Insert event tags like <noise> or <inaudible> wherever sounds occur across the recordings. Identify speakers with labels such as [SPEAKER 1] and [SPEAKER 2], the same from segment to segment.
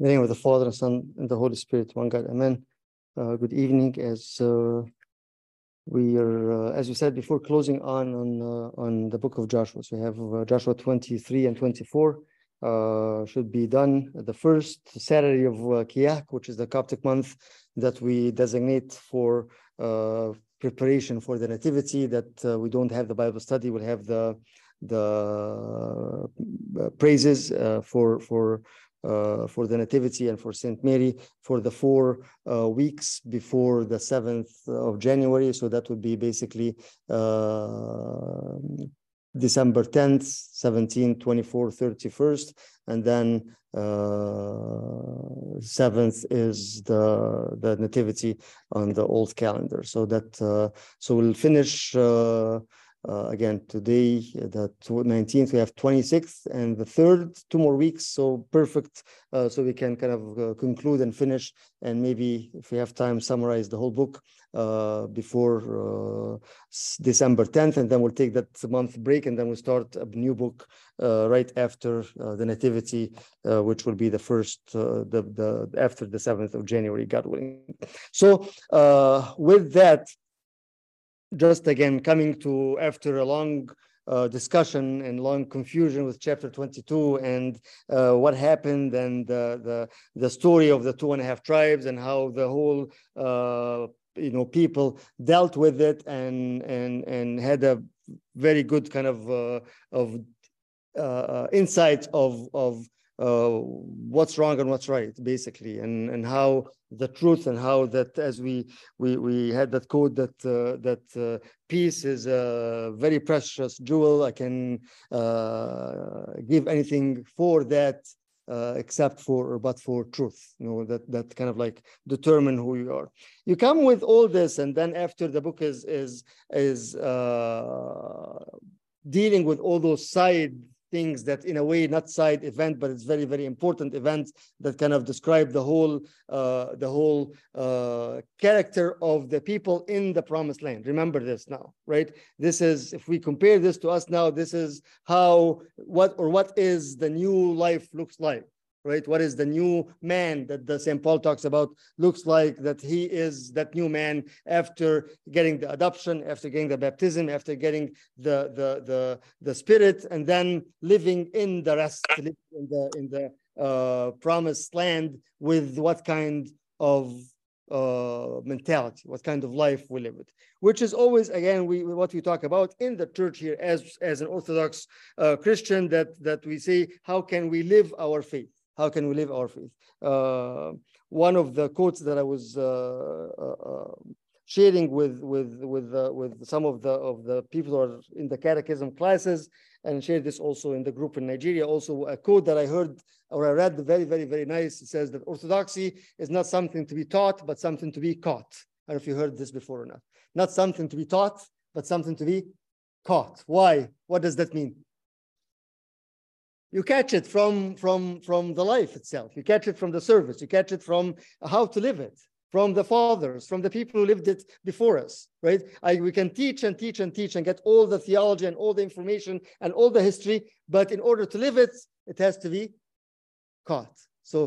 [SPEAKER 1] In the name of the Father and Son and the Holy Spirit, one God. Amen. Uh, good evening. As uh, we are, uh, as we said before, closing on on uh, on the book of Joshua. So we have uh, Joshua 23 and 24. Uh, should be done the first Saturday of uh, Kiahk, which is the Coptic month that we designate for preparation for the Nativity. That we don't have the Bible study. We'll have the the praises for for for the Nativity and for Saint Mary for the four uh, weeks before the 7th of January. So that would be basically uh, December 10th, 17th, 24th, 31st, and then uh, 7th is the the nativity on the old calendar. So that uh, so we'll finish uh, uh, again, today, the 19th, we have 26th and the third, two more weeks. So perfect. Uh, so we can kind of uh, conclude and finish and maybe if we have time, summarize the whole book uh, before uh, December 10th. And then we'll take that month break and then we'll start a new book uh, right after the Nativity, which will be the first, the, the after the 7th of January, God willing. So with that, just again coming to after a long uh, discussion and long confusion with chapter 22 and uh, what happened and the, the the story of the two and a half tribes and how the whole uh, you know people dealt with it and and and had a very good kind of uh, of uh, uh, insight of of uh, what's wrong and what's right, basically, and and how the truth and how that as we we we had that code that uh, that uh, peace is a very precious jewel. I can uh, give anything for that. Uh, except for or but for truth you know that that kind of like determine who you are you come with all this and then after the book is is is uh, dealing with all those side things that in a way not side event but it's very very important events that kind of describe the whole uh, the whole uh, character of the people in the promised land. Remember this now right? This is if we compare this to us now this is how what or what is the new life looks like right? What is the new man that the St. Paul talks about looks like that he is that new man after getting the adoption, after getting the baptism, after getting the the the, the spirit, and then living in the rest, in the in the uh, promised land with what kind of uh, mentality, what kind of life we live with, which is always again we what we talk about in the church here as as an Orthodox uh, Christian that that we say how can we live our faith how can we live our faith? Uh, one of the quotes that I was uh, uh, uh sharing with with with with some of the of the people who are in the catechism classes, and shared this also in the group in Nigeria. Also, a quote that I heard or I read, very very very nice. It says that orthodoxy is not something to be taught, but something to be caught. I don't know if you heard this before or not. Not something to be taught, but something to be caught. Why? What does that mean? You catch it from from from the life itself. You catch it from the service. You catch it from how to live it from the fathers from the people who lived it before us right? I, we can teach and teach and teach and get all the theology and all the information and all the history but in order to live it it has to be caught. So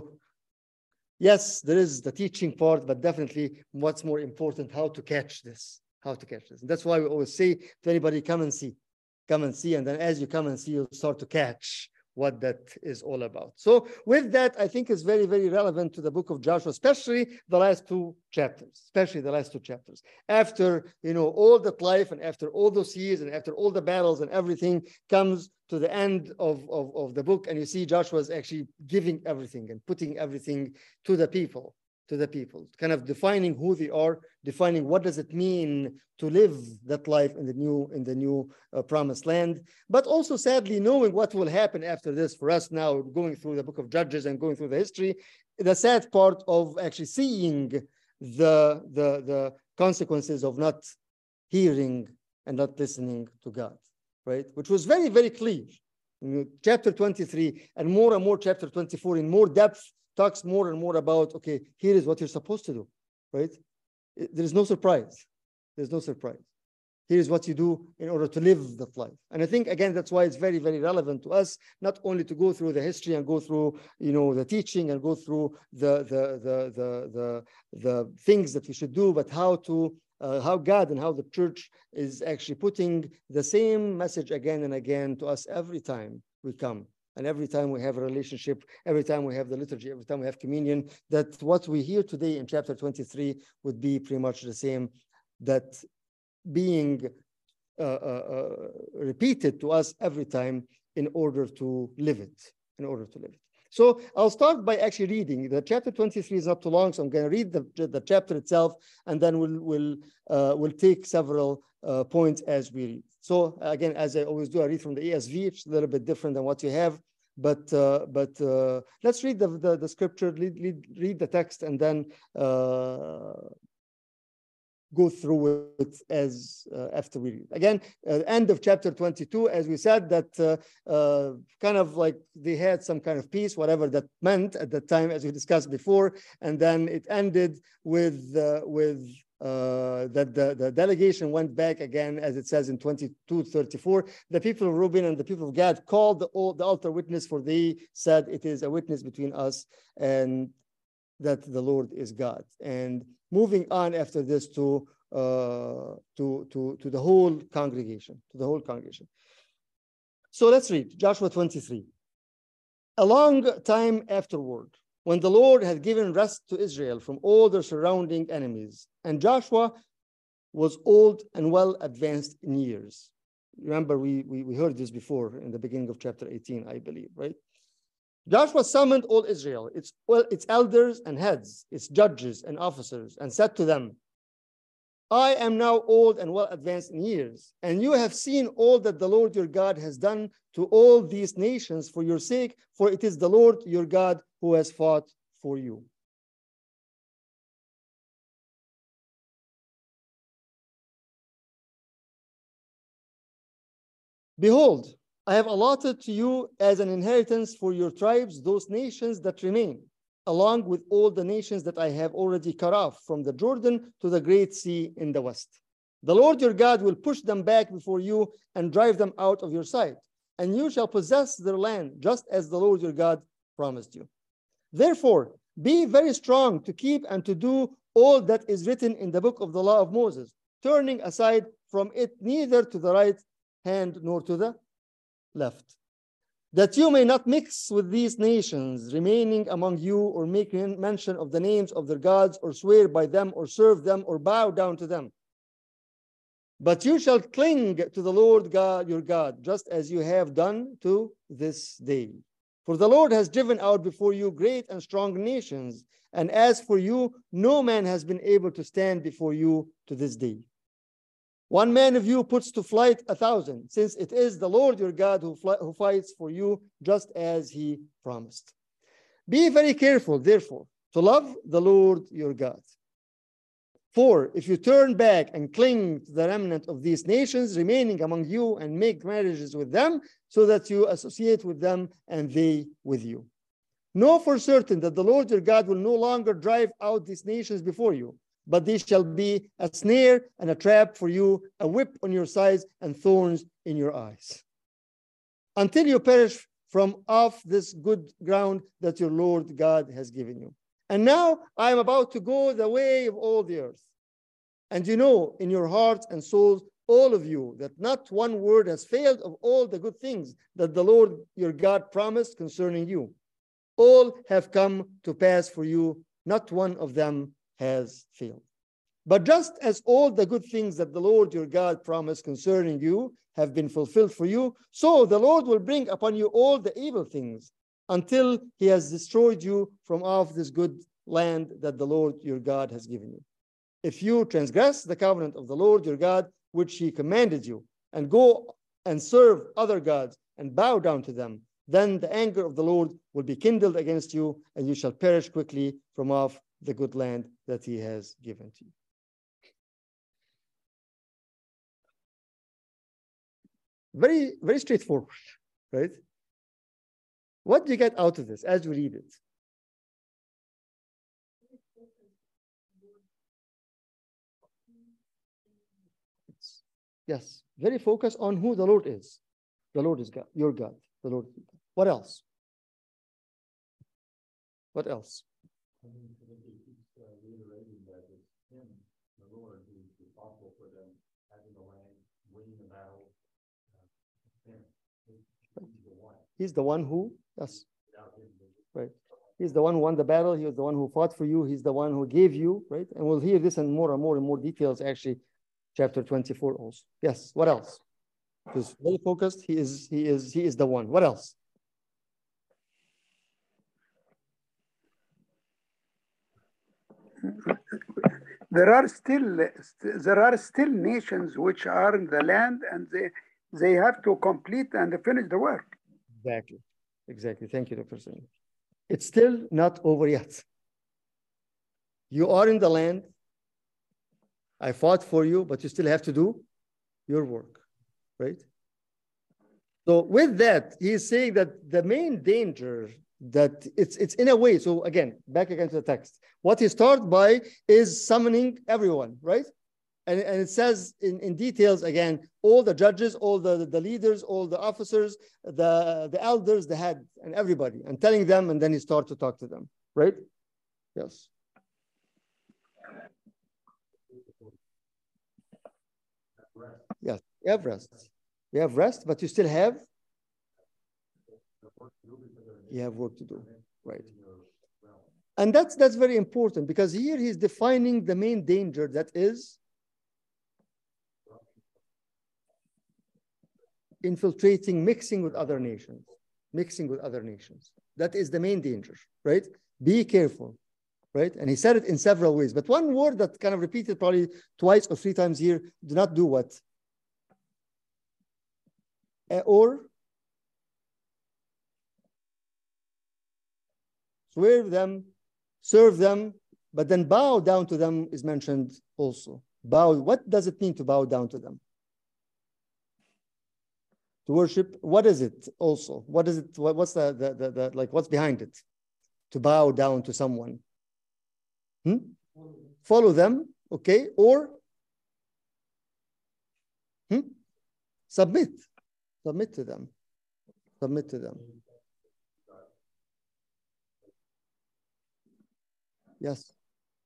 [SPEAKER 1] yes there is the teaching part but definitely what's more important how to catch this how to catch this. And that's why we always say to anybody come and see come and see. And then as you come and see you'll start to catch what that is all about. So with that, I think is very, very relevant to the book of Joshua, especially the last two chapters, especially the last two chapters. After, you know, all that life and after all those years and after all the battles and everything comes to the end of, of, of the book and you see Joshua is actually giving everything and putting everything to the people to the people, kind of defining who they are, defining what does it mean to live that life in the new in the new uh, promised land, but also sadly knowing what will happen after this for us now, going through the book of Judges and going through the history. The sad part of actually seeing the the the consequences of not hearing and not listening to God, right? Which was very very clear. In chapter 23 and more and more chapter 24 in more depth talks more and more about, okay, here is what you're supposed to do, right? There is no surprise. There's no surprise. here's what you do in order to live that life. And I think again that's why it's very very relevant to us not only to go through the history and go through you know the teaching and go through the the the the the, the things that we should do, but how to uh, how God and how the church is actually putting the same message again and again to us every time we come. And every time we have a relationship, every time we have the liturgy, every time we have communion, that what we hear today in chapter 23 would be pretty much the same, that being uh, uh, uh, repeated to us every time in order to live it, in order to live it. So I'll start by actually reading. The chapter 23 is not too long, so I'm going to read the, the chapter itself, and then we'll, we'll, uh, we'll take several uh, points as we read. So again, as I always do, I read from the ESV. It's a little bit different than what you have, but uh, but uh, let's read the, the, the scripture, read, read, read, the text, and then uh, go through it as uh, after we read. Again, uh, end of chapter 22, as we said, that uh, uh, kind of like they had some kind of peace, whatever that meant at that time, as we discussed before, and then it ended with uh, with uh, that the, the delegation went back again, as it says in 2234. The people of Reuben and the people of Gad called the, the altar witness, for they said, It is a witness between us and that the Lord is God. And moving on after this to uh, to to to the whole congregation, to the whole congregation. So let's read Joshua 23. A long time afterward, when the Lord had given rest to Israel from all their surrounding enemies, and Joshua was old and well advanced in years. Remember, we, we, we heard this before in the beginning of chapter 18, I believe, right? Joshua summoned all Israel, its, well, its elders and heads, its judges and officers, and said to them, I am now old and well advanced in years, and you have seen all that the Lord your God has done to all these nations for your sake, for it is the Lord your God who has fought for you. Behold, I have allotted to you as an inheritance for your tribes those nations that remain, along with all the nations that I have already cut off from the Jordan to the great sea in the west. The Lord your God will push them back before you and drive them out of your sight, and you shall possess their land just as the Lord your God promised you. Therefore, be very strong to keep and to do all that is written in the book of the law of Moses, turning aside from it neither to the right hand nor to the left, that you may not mix with these nations remaining among you or make mention of the names of their gods or swear by them or serve them or bow down to them. But you shall cling to the Lord God, your God, just as you have done to this day. For the Lord has driven out before you great and strong nations, and as for you, no man has been able to stand before you to this day. One man of you puts to flight a thousand, since it is the Lord your God who, who fights for you, just as he promised. Be very careful, therefore, to love the Lord your God. For if you turn back and cling to the remnant of these nations remaining among you and make marriages with them, so that you associate with them and they with you. Know for certain that the Lord your God will no longer drive out these nations before you but these shall be a snare and a trap for you, a whip on your sides and thorns in your eyes. Until you perish from off this good ground that your Lord God has given you. And now I am about to go the way of all the earth. And you know in your hearts and souls, all of you, that not one word has failed of all the good things that the Lord your God promised concerning you. All have come to pass for you, not one of them has failed. But just as all the good things that the Lord your God promised concerning you have been fulfilled for you, so the Lord will bring upon you all the evil things until he has destroyed you from off this good land that the Lord your God has given you. If you transgress the covenant of the Lord your God, which he commanded you, and go and serve other gods and bow down to them, then the anger of the Lord will be kindled against you, and you shall perish quickly from off the good land that he has given to you. Very, very straightforward, right? What do you get out of this as you read it? Yes. Very focused on who the Lord is. The Lord is God, your God. The Lord. What else? What else? Um, He's the one who, yes. Right. He's the one who won the battle. He was the one who fought for you. He's the one who gave you, right? And we'll hear this in more and more and more details, actually, chapter 24 also. Yes. What else? He's very focused. He is, he is, he is the one. What else?
[SPEAKER 2] There are still there are still nations which are in the land and they they have to complete and finish the work.
[SPEAKER 1] Exactly. Exactly. Thank you, Dr. Singh. It's still not over yet. You are in the land. I fought for you, but you still have to do your work, right? So with that, he's saying that the main danger that it's it's in a way. So again, back again to the text. What he starts by is summoning everyone, right? And, and it says in, in details again, all the judges, all the, the leaders, all the officers, the, the elders, the head, and everybody, and telling them, and then he starts to talk to them, right? Yes. Yes, you have rest. You have rest, but you still have you have work to do, right? And that's that's very important because here he's defining the main danger that is infiltrating, mixing with other nations, mixing with other nations. That is the main danger, right? Be careful, right? And he said it in several ways, but one word that kind of repeated probably twice or three times here, do not do what? Uh, or swear them, serve them, but then bow down to them is mentioned also. Bow, what does it mean to bow down to them? To worship, what is it also? What is it? What, what's the, the, the, the, like, what's behind it? To bow down to someone. Hmm? Follow them, okay? Or hmm? submit. Submit to them. Submit to them. Yes,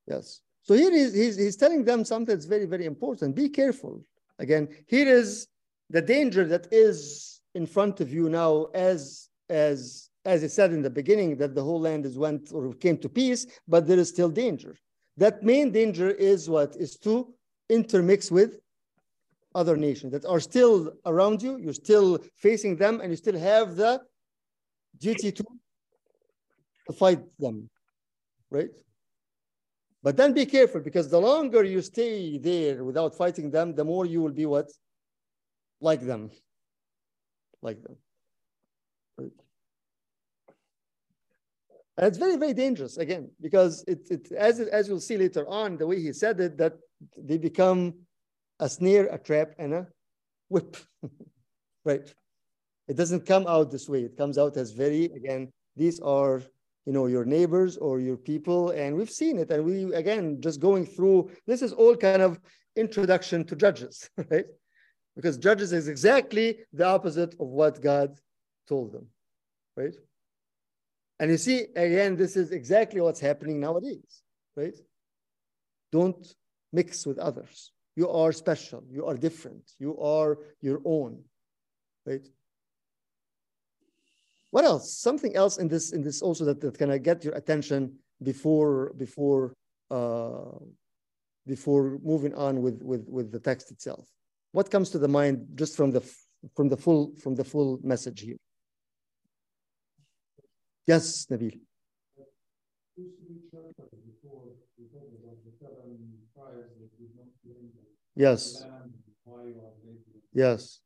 [SPEAKER 1] yes. So here he's, he's, he's telling them something that's very, very important. Be careful. Again, here is the danger that is in front of you now as, as, as it said in the beginning that the whole land is went or came to peace, but there is still danger. That main danger is what? Is to intermix with other nations that are still around you. You're still facing them and you still have the duty to fight them, right? But then be careful because the longer you stay there without fighting them, the more you will be what? Like them. Like them. And it's very, very dangerous again, because it, it as, as you'll see later on, the way he said it, that they become a snare, a trap, and a whip. <laughs> right? It doesn't come out this way. It comes out as very, again, these are you know your neighbors or your people and we've seen it and we again just going through this is all kind of introduction to judges <laughs> right? Because judges is exactly the opposite of what god told them right? And you see again this is exactly what's happening nowadays right? Don't mix with others. You are special. You are different. You are your own right what else? Something else in this in this also that, that can get your attention before before uh, before moving on with with with the text itself. What comes to the mind just from the from the full from the full message here? Yes, Nabil. Yes. Yes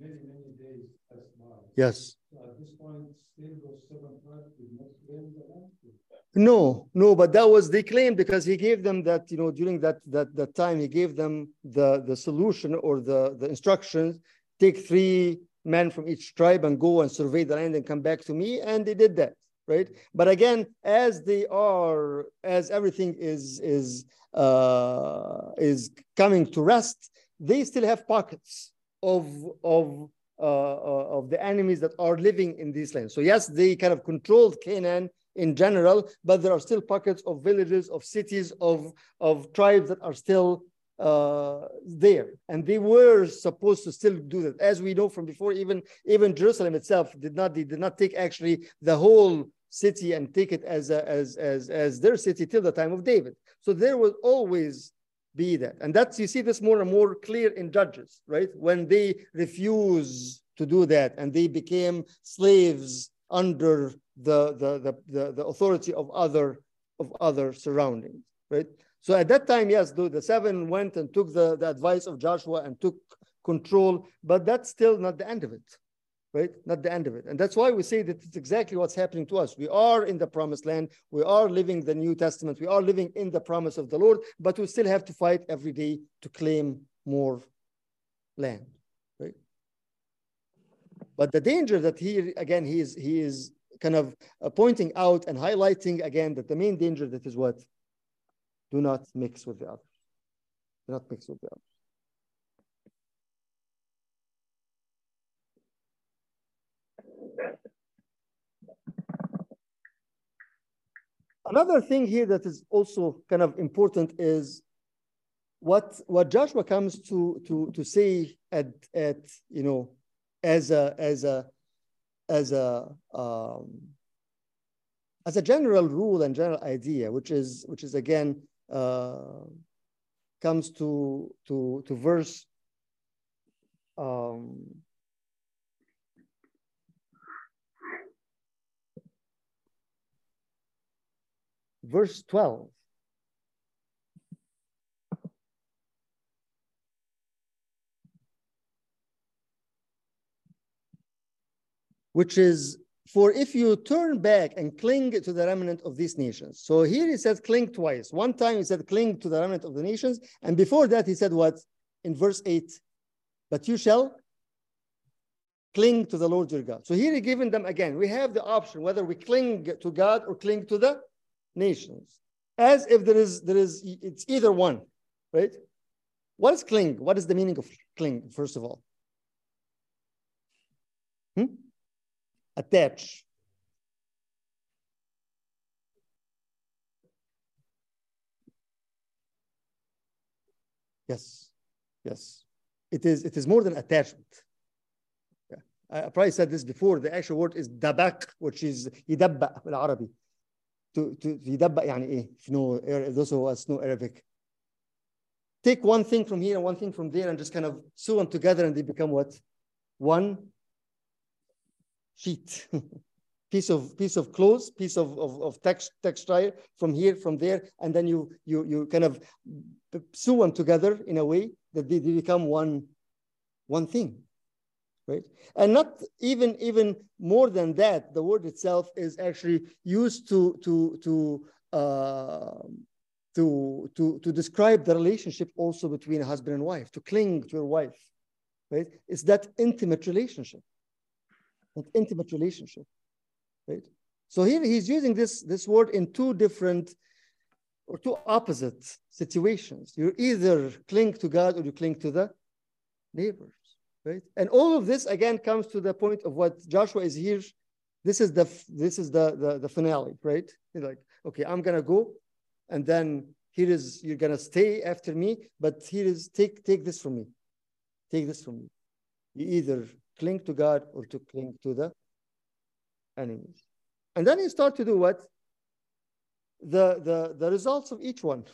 [SPEAKER 1] many, many days by. Yes. So at this point, still those seven tribes did not claim the land? No, no, but that was they claimed because he gave them that, you know, during that that that time, he gave them the the solution or the the instructions, take three men from each tribe and go and survey the land and come back to me. And they did that. right? But again, as they are, as everything is is uh, is coming to rest, they still have pockets of of of the enemies that are living in these lands. So yes, they kind of controlled Canaan in general, but there are still pockets of villages, of cities, of of tribes that are still uh, there, and they were supposed to still do that. As we know from before, even even Jerusalem itself did not they did not take actually the whole city and take it as a, as as as their city till the time of David. So there was always be that, and that's you see this more and more clear in Judges, right? When they refuse to do that and they became slaves under the the the the, the authority of other of other surroundings, right? So at that time, yes, the, the seven went and took the, the advice of Joshua and took control, but that's still not the end of it, right? Not the end of it. And that's why we say that it's exactly what's happening to us. We are in the promised land. We are living the New Testament. We are living in the promise of the Lord, but we still have to fight every day to claim more land, right? But the danger that he, again, he is, he is kind of uh, pointing out and highlighting again that the main danger that is what? do not mix with the others. Do not mix with the others. Another thing here that is also kind of important is what what Joshua comes to to to say at at you know as a as a as a um, as a general rule and general idea, which is which is again uh, comes to to to verse um, verse 12 which is for if you turn back and cling to the remnant of these nations. So here he says cling twice. One time he said cling to the remnant of the nations. And before that he said what? In verse 8, but you shall cling to the Lord your God. So here he given them again, we have the option whether we cling to God or cling to the nations, as if there is, there is it's either one, right? What is cling? What is the meaning of cling, first of all? Hmm? Attach. Yes, yes. It is, it is more than attachment. Yeah. I probably said this before. The actual word is dabak, which is idabba in Arabic. يدبق يعني ايه? If you know, those of us know Arabic. Take one thing from here and one thing from there and just kind of sew them together and they become what? One sheet, <laughs> piece of piece of clothes, piece of, of, of text, textile from here, from there, and then you you you kind of sew them together in a way that they, they become one one thing, right? And not even even more than that, the word itself is actually used to to to uh, to to to describe the relationship also between a husband and wife, to cling to your wife, right? It's that intimate relationship that intimate relationship, right? So here he's using this, this word in two different or two opposite situations. You either cling to God or you cling to the neighbors, right? And all of this again comes to the point of what Joshua is here. This is the this is the the, the finale, right? He's like, okay, I'm gonna go, and then here is you're gonna stay after me, but here is take take this from me, take this from me. You either cling to God or to cling to the enemies. And then you start to do what? The, the, the results of each one,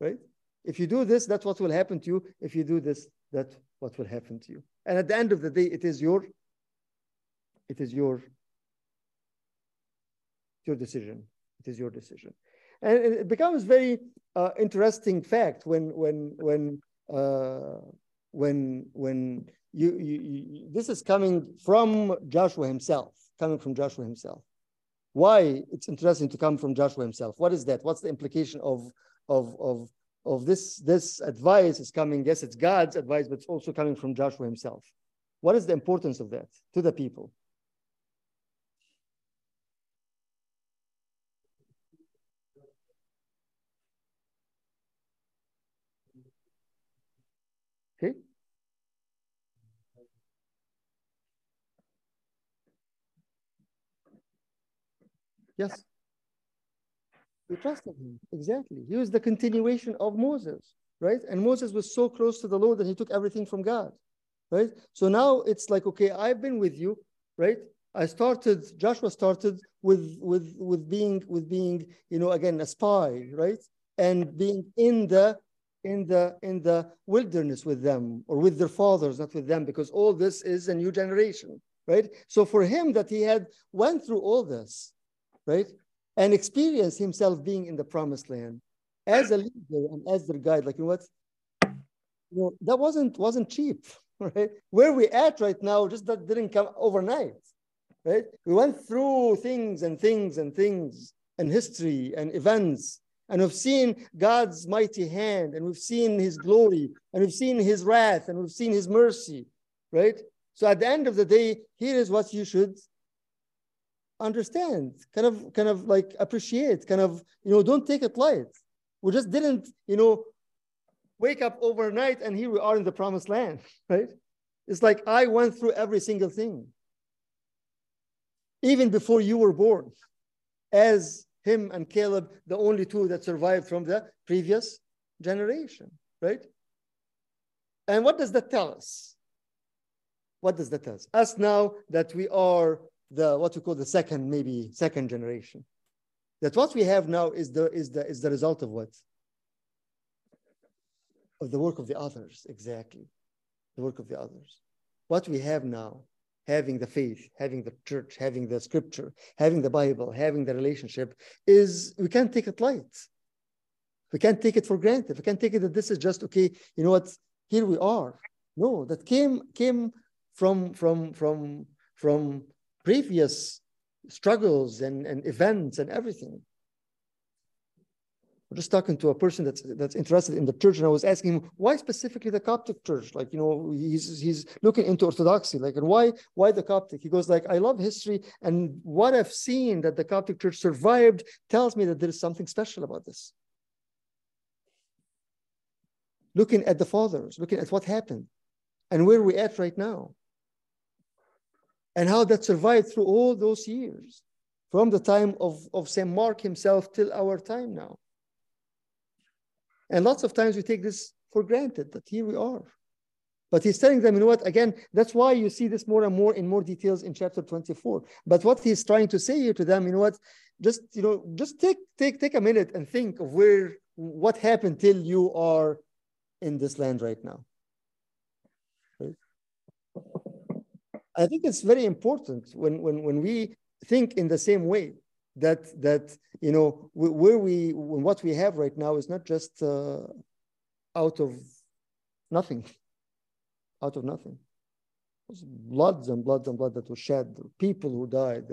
[SPEAKER 1] right? If you do this, that's what will happen to you. If you do this, that's what will happen to you. And at the end of the day, it is your, it is your, your decision. It is your decision. And it becomes very uh, interesting fact when, when, when, uh, when, when you, you, you, this is coming from Joshua himself, coming from Joshua himself. Why it's interesting to come from Joshua himself? What is that? What's the implication of of of of this, this advice is coming, yes, it's God's advice, but it's also coming from Joshua himself. What is the importance of that to the people? Okay. Yes. We trusted him. Exactly. He was the continuation of Moses, right? And Moses was so close to the Lord that he took everything from God, right? So now it's like, okay, I've been with you, right? I started, Joshua started with with with being with being, you know, again, a spy, right? And being in the in the in the wilderness with them or with their fathers, not with them, because all this is a new generation, right? So for him that he had went through all this, right? And experience himself being in the promised land as a leader and as their guide, like you know what? You know, that wasn't wasn't cheap, <laughs> right? Where we at right now, just that didn't come overnight right? We went through things and things and things and history and events, and we've seen God's mighty hand, and we've seen his glory, and we've seen his wrath, and we've seen his mercy, right? So at the end of the day, here is what you should understand, kind of, kind of like appreciate, kind of, you know, don't take it light. We just didn't, you know, wake up overnight and here we are in the promised land, <laughs> right? It's like I went through every single thing even before you were born, as him and Caleb, the only two that survived from the previous generation, right? And what does that tell us? What does that tell us? Us now that we are the what we call the second, maybe second generation. That what we have now is the is the is the result of what? Of the work of the others, exactly. The work of the others. What we have now having the faith, having the church, having the scripture, having the Bible, having the relationship is we can't take it light. We can't take it for granted. We can't take it that this is just okay. You know what? Here we are. No, that came came from from from from previous struggles and, and events and everything. I'm just talking to a person that's that's interested in the church, and I was asking him why specifically the Coptic church. Like, you know, he's he's looking into Orthodoxy, like, and why why the Coptic? He goes like, I love history, and what I've seen that the Coptic church survived tells me that there is something special about this. Looking at the fathers, looking at what happened, and where we're at right now, and how that survived through all those years, from the time of of Saint Mark himself till our time now. And lots of times we take this for granted that here we are. But he's telling them, you know what, again, that's why you see this more and more in more details in chapter 24. But what he's trying to say here to them, you know what, just, you know, just take, take, take a minute and think of where, what happened till you are in this land right now. I think it's very important when, when, when we think in the same way that that you know where we what we have right now is not just uh, out of nothing <laughs> out of nothing. There's bloods and bloods and blood that was shed. People who died.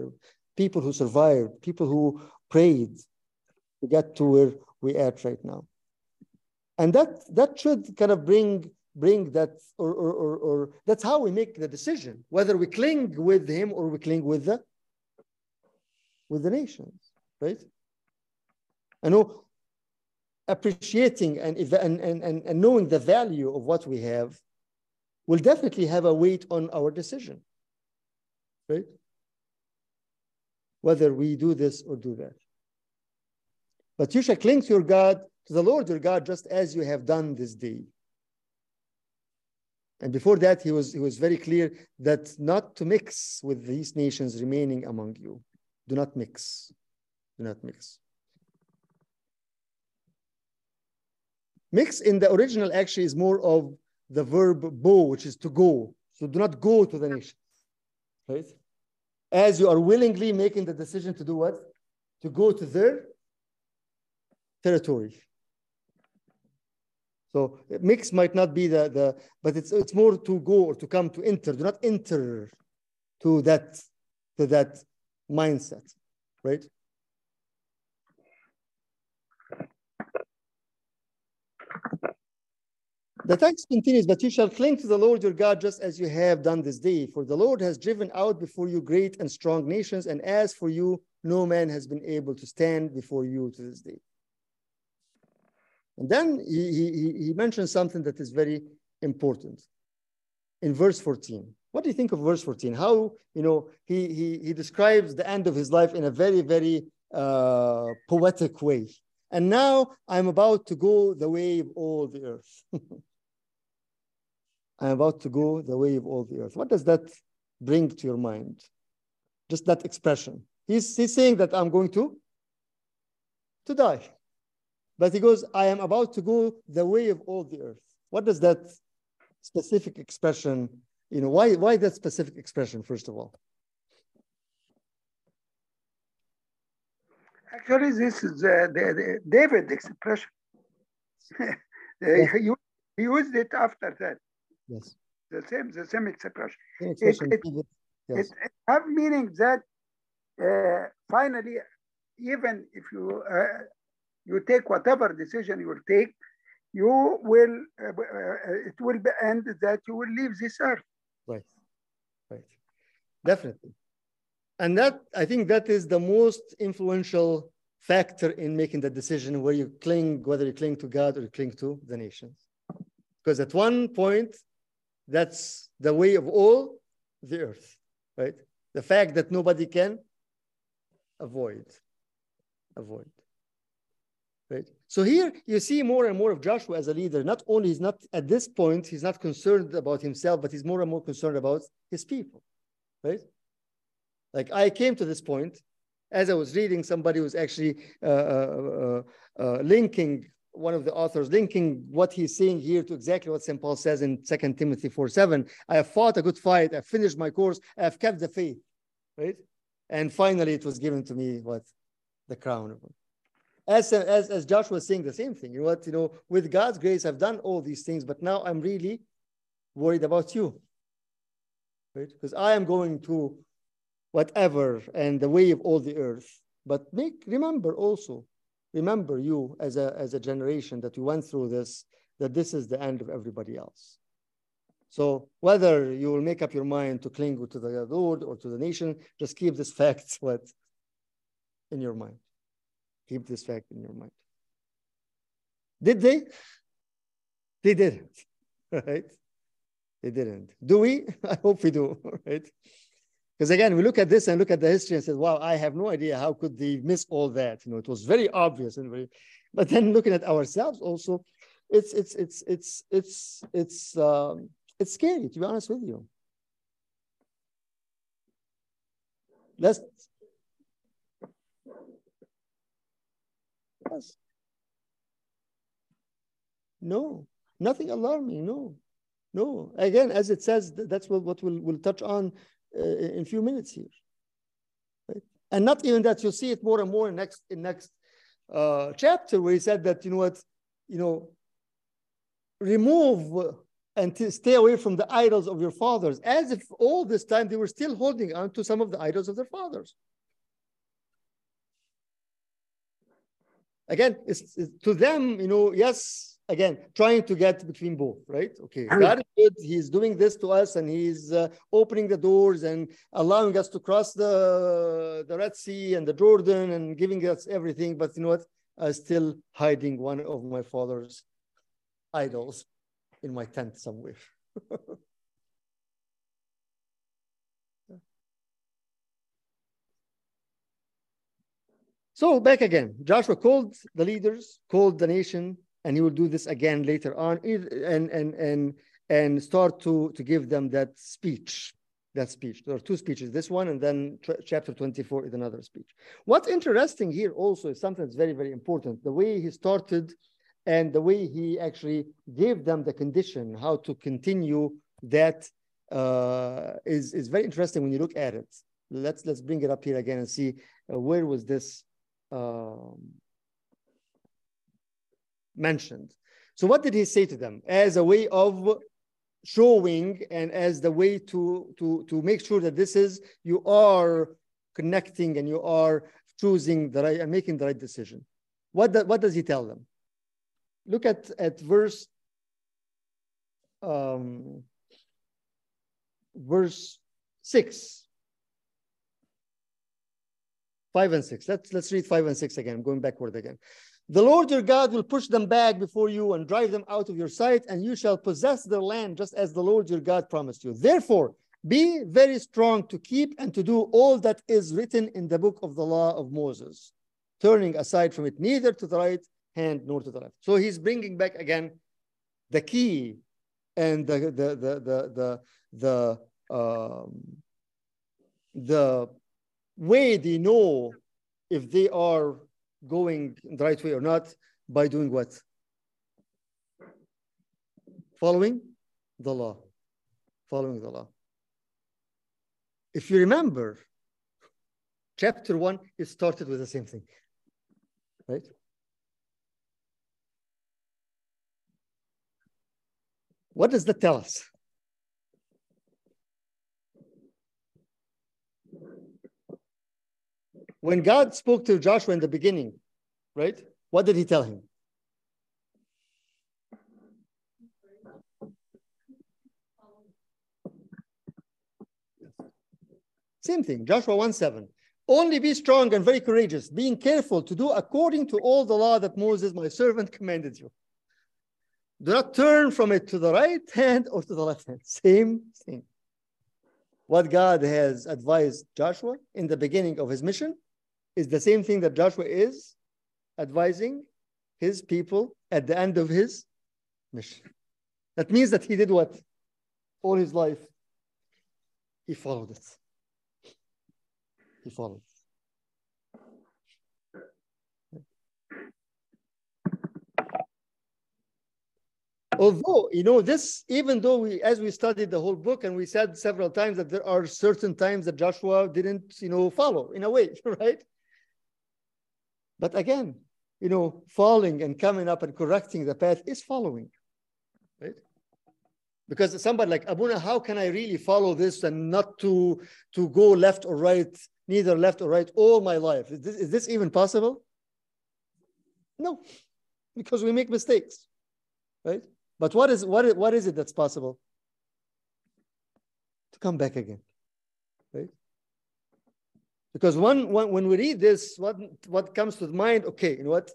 [SPEAKER 1] People who survived. People who prayed to get to where we at right now. And that that should kind of bring bring that or or, or, or that's how we make the decision whether we cling with him or we cling with the with the nations, right? I know appreciating and, and, and, and knowing the value of what we have will definitely have a weight on our decision, right? Whether we do this or do that. But you shall cling to your God, to the Lord your God, just as you have done this day. And before that, he was, he was very clear that not to mix with these nations remaining among you. Do not mix. Do not mix. Mix in the original actually is more of the verb bo, which is to go. So do not go to the nation, right? As you are willingly making the decision to do what? To go to their territory. So uh, mix might not be the, the but it's it's more to go or to come to enter. Do not enter to that to that mindset, right? The text continues, but you shall cling to the Lord your God just as you have done this day. For the Lord has driven out before you great and strong nations, and as for you, no man has been able to stand before you to this day. And then he, he, he mentions something that is very important in verse 14. What do you think of verse 14? How, you know, he, he, he describes the end of his life in a very, very uh, poetic way. And now I'm about to go the way of all the earth. <laughs> I'm about to go the way of all the earth. What does that bring to your mind? Just that expression. He's, he's saying that I'm going to, to die. But he goes, I am about to go the way of all the earth. What does that specific expression, you know, why, why that specific expression, first of all?
[SPEAKER 2] Actually, this is uh, the, the David expression. <laughs>
[SPEAKER 1] Yes.
[SPEAKER 2] he, he used it after that.
[SPEAKER 1] Yes.
[SPEAKER 2] The same, the same expression.
[SPEAKER 1] Same expression,
[SPEAKER 2] it-
[SPEAKER 1] David. Yes.
[SPEAKER 2] It, it have meaning that uh, finally, even if you uh, you take whatever decision you will take, you will uh, uh, it will be end that you will leave this earth.
[SPEAKER 1] Right, right, definitely. And that, I think that is the most influential factor in making the decision where you cling, whether you cling to God or you cling to the nations. Because at one point, that's the way of all the earth, right? The fact that nobody can avoid, avoid, right? So here you see more and more of Joshua as a leader. Not only he's not at this point, he's not concerned about himself, but he's more and more concerned about his people, right? Like I came to this point as I was reading, somebody was actually uh, uh, uh, uh, linking one of the authors, linking what he's saying here to exactly what St. Paul says in 2 Timothy 4 7. I have fought a good fight, I've finished my course, I have kept the faith, right? And finally, it was given to me what the crown as, as as Joshua was saying the same thing. You know what? You know, with God's grace, I've done all these things, but now I'm really worried about you, right? Because I am going to whatever and the way of all the earth. But make remember also, remember you as a as a generation that you went through this, that this is the end of everybody else. So whether you will make up your mind to cling to the Lord or to the nation, just keep this fact <laughs> what in your mind. Keep this fact in your mind. Did they? They didn't, <laughs> right? They didn't. Do we? <laughs> I hope we do, <laughs> right? Because again, we look at this and look at the history and say, wow, I have no idea how could they miss all that. You know, it was very obvious and very, but then looking at ourselves also, it's it's it's it's it's it's um, it's scary to be honest with you. Let's yes. No, nothing alarming. No, no. Again, as it says, that's what, what we'll, we'll touch on uh, in a few minutes here. Right? And not even that, you'll see it more and more in next in next uh, chapter where he said that, you know what, you know, remove and stay away from the idols of your fathers, as if all this time they were still holding on to some of the idols of their fathers. Again, it's, it's to them, you know, yes, again, trying to get between both, right? Okay, God is good. He's doing this to us and he's uh, opening the doors and allowing us to cross the, the Red Sea and the Jordan and giving us everything. But you know what? I'm still hiding one of my father's idols in my tent somewhere. <laughs> so back again, Joshua called the leaders, called the nation, and he will do this again later on, and and and and start to to give them that speech. That speech. There are two speeches. This one, and then chapter twenty-four is another speech. What's interesting here also is something that's very very important. The way he started and the way he actually gave them the condition how to continue that uh, is is very interesting when you look at it. Let's let's bring it up here again and see uh, where was this mentioned. So what did he say to them as a way of showing and as the way to to to make sure that this is you are connecting and you are choosing the right and making the right decision. What the, what does he tell them? look at at verse um, verse six, five and six. Let's let's read five and six again. I'm going backward again. The Lord your God will push them back before you and drive them out of your sight, and you shall possess their land just as the Lord your God promised you. Therefore, be very strong to keep and to do all that is written in the book of the law of Moses, turning aside from it neither to the right hand nor to the left. So he's bringing back again the key and the the the the the the, um, the way they know if they are going the right way or not by doing what? Following the law. Following the law. If you remember, chapter one, it started with the same thing, right? What does that tell us? When God spoke to Joshua in the beginning, right? What did he tell him? Same thing, Joshua 1 7. Only be strong and very courageous, being careful to do according to all the law that Moses, my servant, commanded you. Do not turn from it to the right hand or to the left hand. Same thing. What God has advised Joshua in the beginning of his mission is the same thing that Joshua is advising his people at the end of his mission. That means that he did what? All his life. He followed it he followed. Although, you know, this, even though we, as we studied the whole book and we said several times that there are certain times that Joshua didn't, you know, follow in a way, <laughs> right? But again, you know, falling and coming up and correcting the path is following, right? Because somebody like Abuna, how can I really follow this and not to to go left or right neither left or right all my life. Is this, is this even possible? No, because we make mistakes, right? But what is, what is, what is it that's possible? To come back again? Because one, one, when we read this, what, what comes to mind, okay, you know what?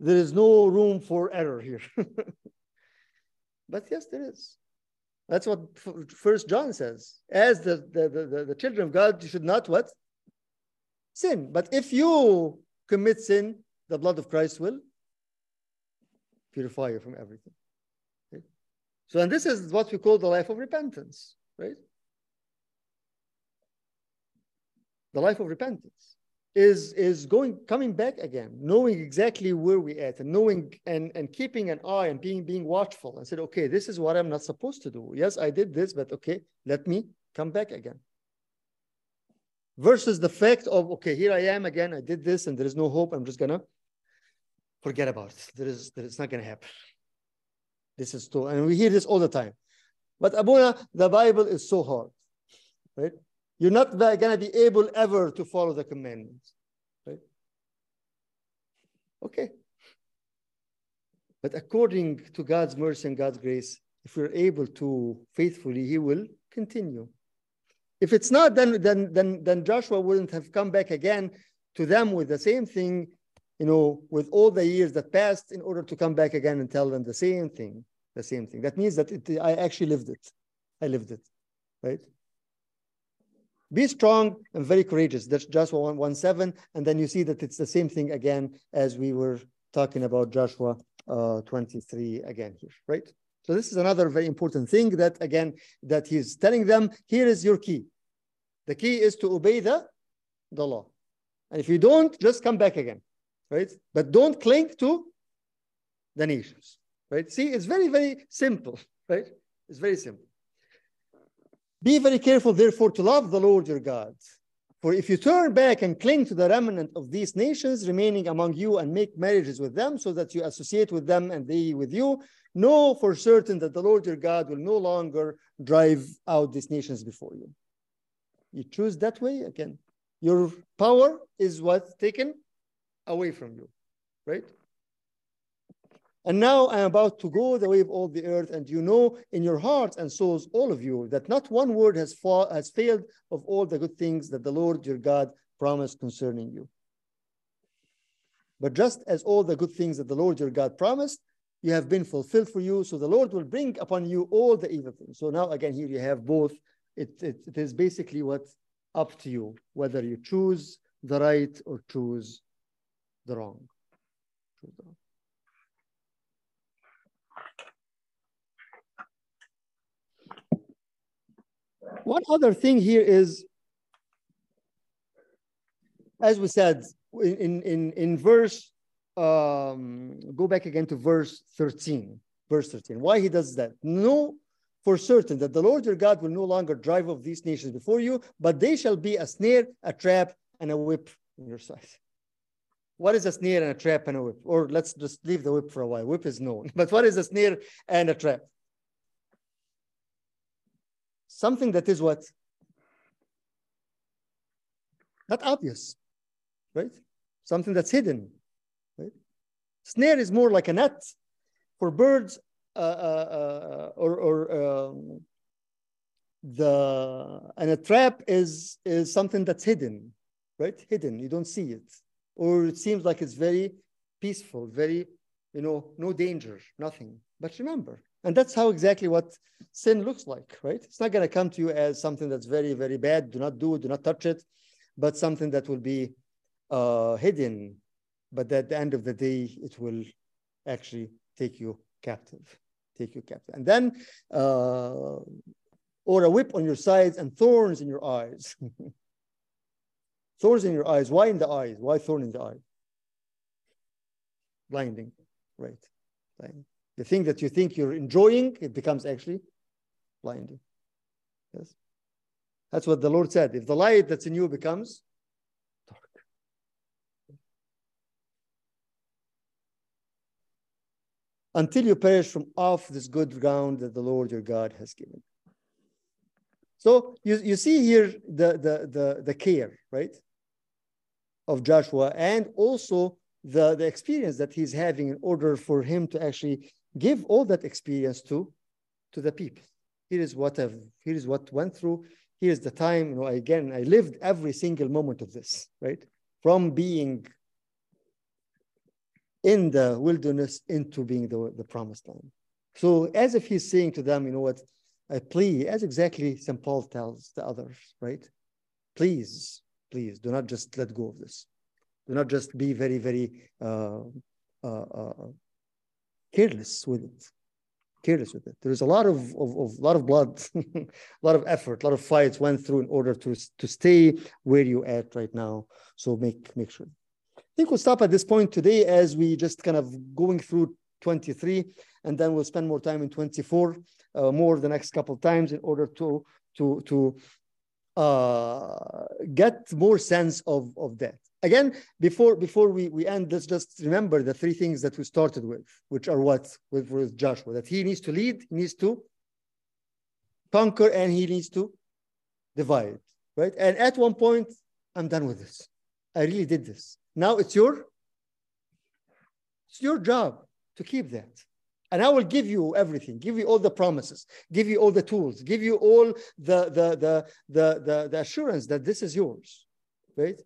[SPEAKER 1] There is no room for error here. <laughs> but yes, there is. That's what First John says. As the, the, the, the children of God, you should not what? Sin. But if you commit sin, the blood of Christ will purify you from everything. So, and this is what we call the life of repentance, right? The life of repentance is is going coming back again knowing exactly where we at and knowing and and keeping an eye and being being watchful and said okay this is what i'm not supposed to do. Yes i did this but okay let me come back again. Versus the fact of okay here i am again i did this and there is no hope i'm just gonna forget about it. There is there is not gonna happen. This is too and we hear this all the time. But abuna the bible is so hard right you're not going to be able ever to follow the commandments. Right? Okay. But according to God's mercy and God's grace, if we're able to faithfully, He will continue. If it's not, then, then, then, then Joshua wouldn't have come back again to them with the same thing, you know, with all the years that passed in order to come back again and tell them the same thing, the same thing. That means that it, I actually lived it. I lived it, right? Be strong and very courageous. That's Joshua 1, 1 7. And then you see that it's the same thing again as we were talking about Joshua uh, 23 again here, right? So this is another very important thing that again, that he's telling them, here is your key. The key is to obey the, the law. And if you don't, just come back again, right? But don't cling to the nations, right? See, it's very, very simple, <laughs> right? It's very simple. Be very careful, therefore, to love the Lord your God. For if you turn back and cling to the remnant of these nations remaining among you and make marriages with them so that you associate with them and they with you, know for certain that the Lord your God will no longer drive out these nations before you. You choose that way again. Your power is what's taken away from you, right? And now I am about to go the way of all the earth, and you know in your hearts and souls, all of you, that not one word has, fa has failed of all the good things that the Lord your God promised concerning you. But just as all the good things that the Lord your God promised, you have been fulfilled for you. So the Lord will bring upon you all the evil things. So now again, here you have both. It, it, it is basically what's up to you, whether you choose the right or choose the wrong. Choose the wrong. One other thing here is, as we said, in, in, in verse, um, go back again to verse 13, verse 13. Why he does that? Know for certain that the Lord your God will no longer drive off these nations before you, but they shall be a snare, a trap, and a whip in your sight. What is a snare and a trap and a whip? Or let's just leave the whip for a while. Whip is known. <laughs> But what is a snare and a trap? Something that is what? Not obvious, right? Something that's hidden, right? Snare is more like a net for birds uh, uh, uh, or, or um, the, and a trap is, is something that's hidden, right? Hidden, you don't see it. Or it seems like it's very peaceful, very, you know, no danger, nothing. But remember, and that's how exactly what sin looks like, right? It's not going to come to you as something that's very, very bad. Do not do it, do not touch it, but something that will be uh, hidden. But at the end of the day, it will actually take you captive, take you captive. And then, uh, or a whip on your sides and thorns in your eyes. <laughs> thorns in your eyes. Why in the eyes? Why thorn in the eye? Blinding, right? Blinding. The thing that you think you're enjoying, it becomes actually blinding. Yes. That's what the Lord said. If the light that's in you becomes dark. Until you perish from off this good ground that the Lord your God has given. So you, you see here the, the, the, the care, right, of Joshua and also the, the experience that he's having in order for him to actually give all that experience to, to the people. Here is what I've, here is what went through. Here's the time, you know, again, I lived every single moment of this, right? From being in the wilderness into being the, the promised land. So as if he's saying to them, you know what, I plea, as exactly St. Paul tells the others, right? Please, please do not just let go of this. Do not just be very, very uh, uh, uh, careless with it. Careless with it. There is a lot of, of, of lot of blood, <laughs> a lot of effort, a lot of fights went through in order to, to stay where you at right now. So make make sure. I think we'll stop at this point today as we just kind of going through 23 and then we'll spend more time in 24 uh, more the next couple of times in order to to to uh, get more sense of of that again before before we, we end let's just remember the three things that we started with which are what? With, with joshua that he needs to lead he needs to conquer and he needs to divide right? And at one point i'm done with this. I really did this. Now it's your it's your job to keep that. And I will give you everything, give you all the promises, give you all the tools, give you all the the the the the, the assurance that this is yours, right?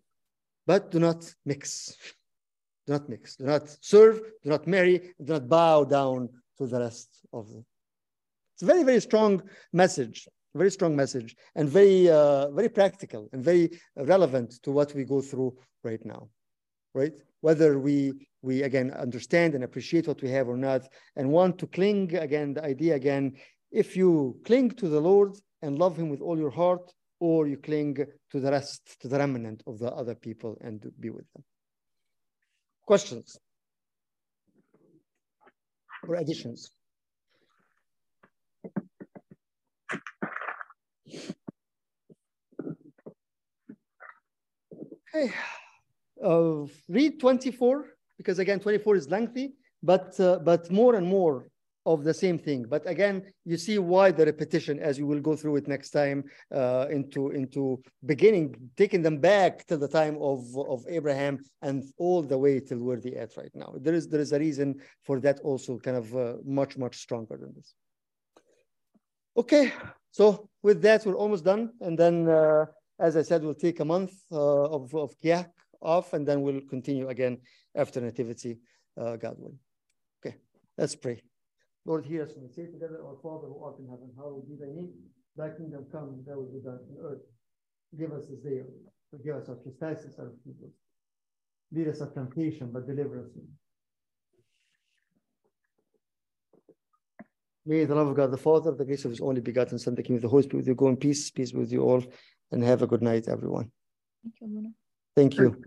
[SPEAKER 1] But do not mix. Do not mix. Do not serve. Do not marry. Do not bow down to the rest of them. It's a very very strong message, very strong message, and very uh, very practical and very relevant to what we go through right now, right? Whether we we again understand and appreciate what we have or not, and want to cling again, the idea again, if you cling to the Lord and love Him with all your heart, or you cling to the rest, to the remnant of the other people and be with them. Questions or additions? Okay, uh, read 24 because again, 24 is lengthy, but uh, but more and more of the same thing. But again, you see why the repetition as you will go through it next time uh, into into beginning, taking them back to the time of, of Abraham and all the way till where they at right now. There is there is a reason for that also kind of uh, much, much stronger than this. Okay, so with that, we're almost done. And then, uh, as I said, we'll take a month uh, of, of Kiahk off and then we'll continue again after nativity, uh, God willing. Okay, let's pray. Lord, hear us when we say together, Our Father who art in heaven, hallowed be thy name. Thy kingdom come, thy will be done on earth. Give us this day, forgive us our trespasses, our people. Lead us out temptation, but deliver us. May the love of God the Father, the grace of His only begotten Son, the King of the Holy Spirit, with you go in peace, peace with you all, and have a good night, everyone.
[SPEAKER 3] Thank you, Mona.
[SPEAKER 1] Thank you.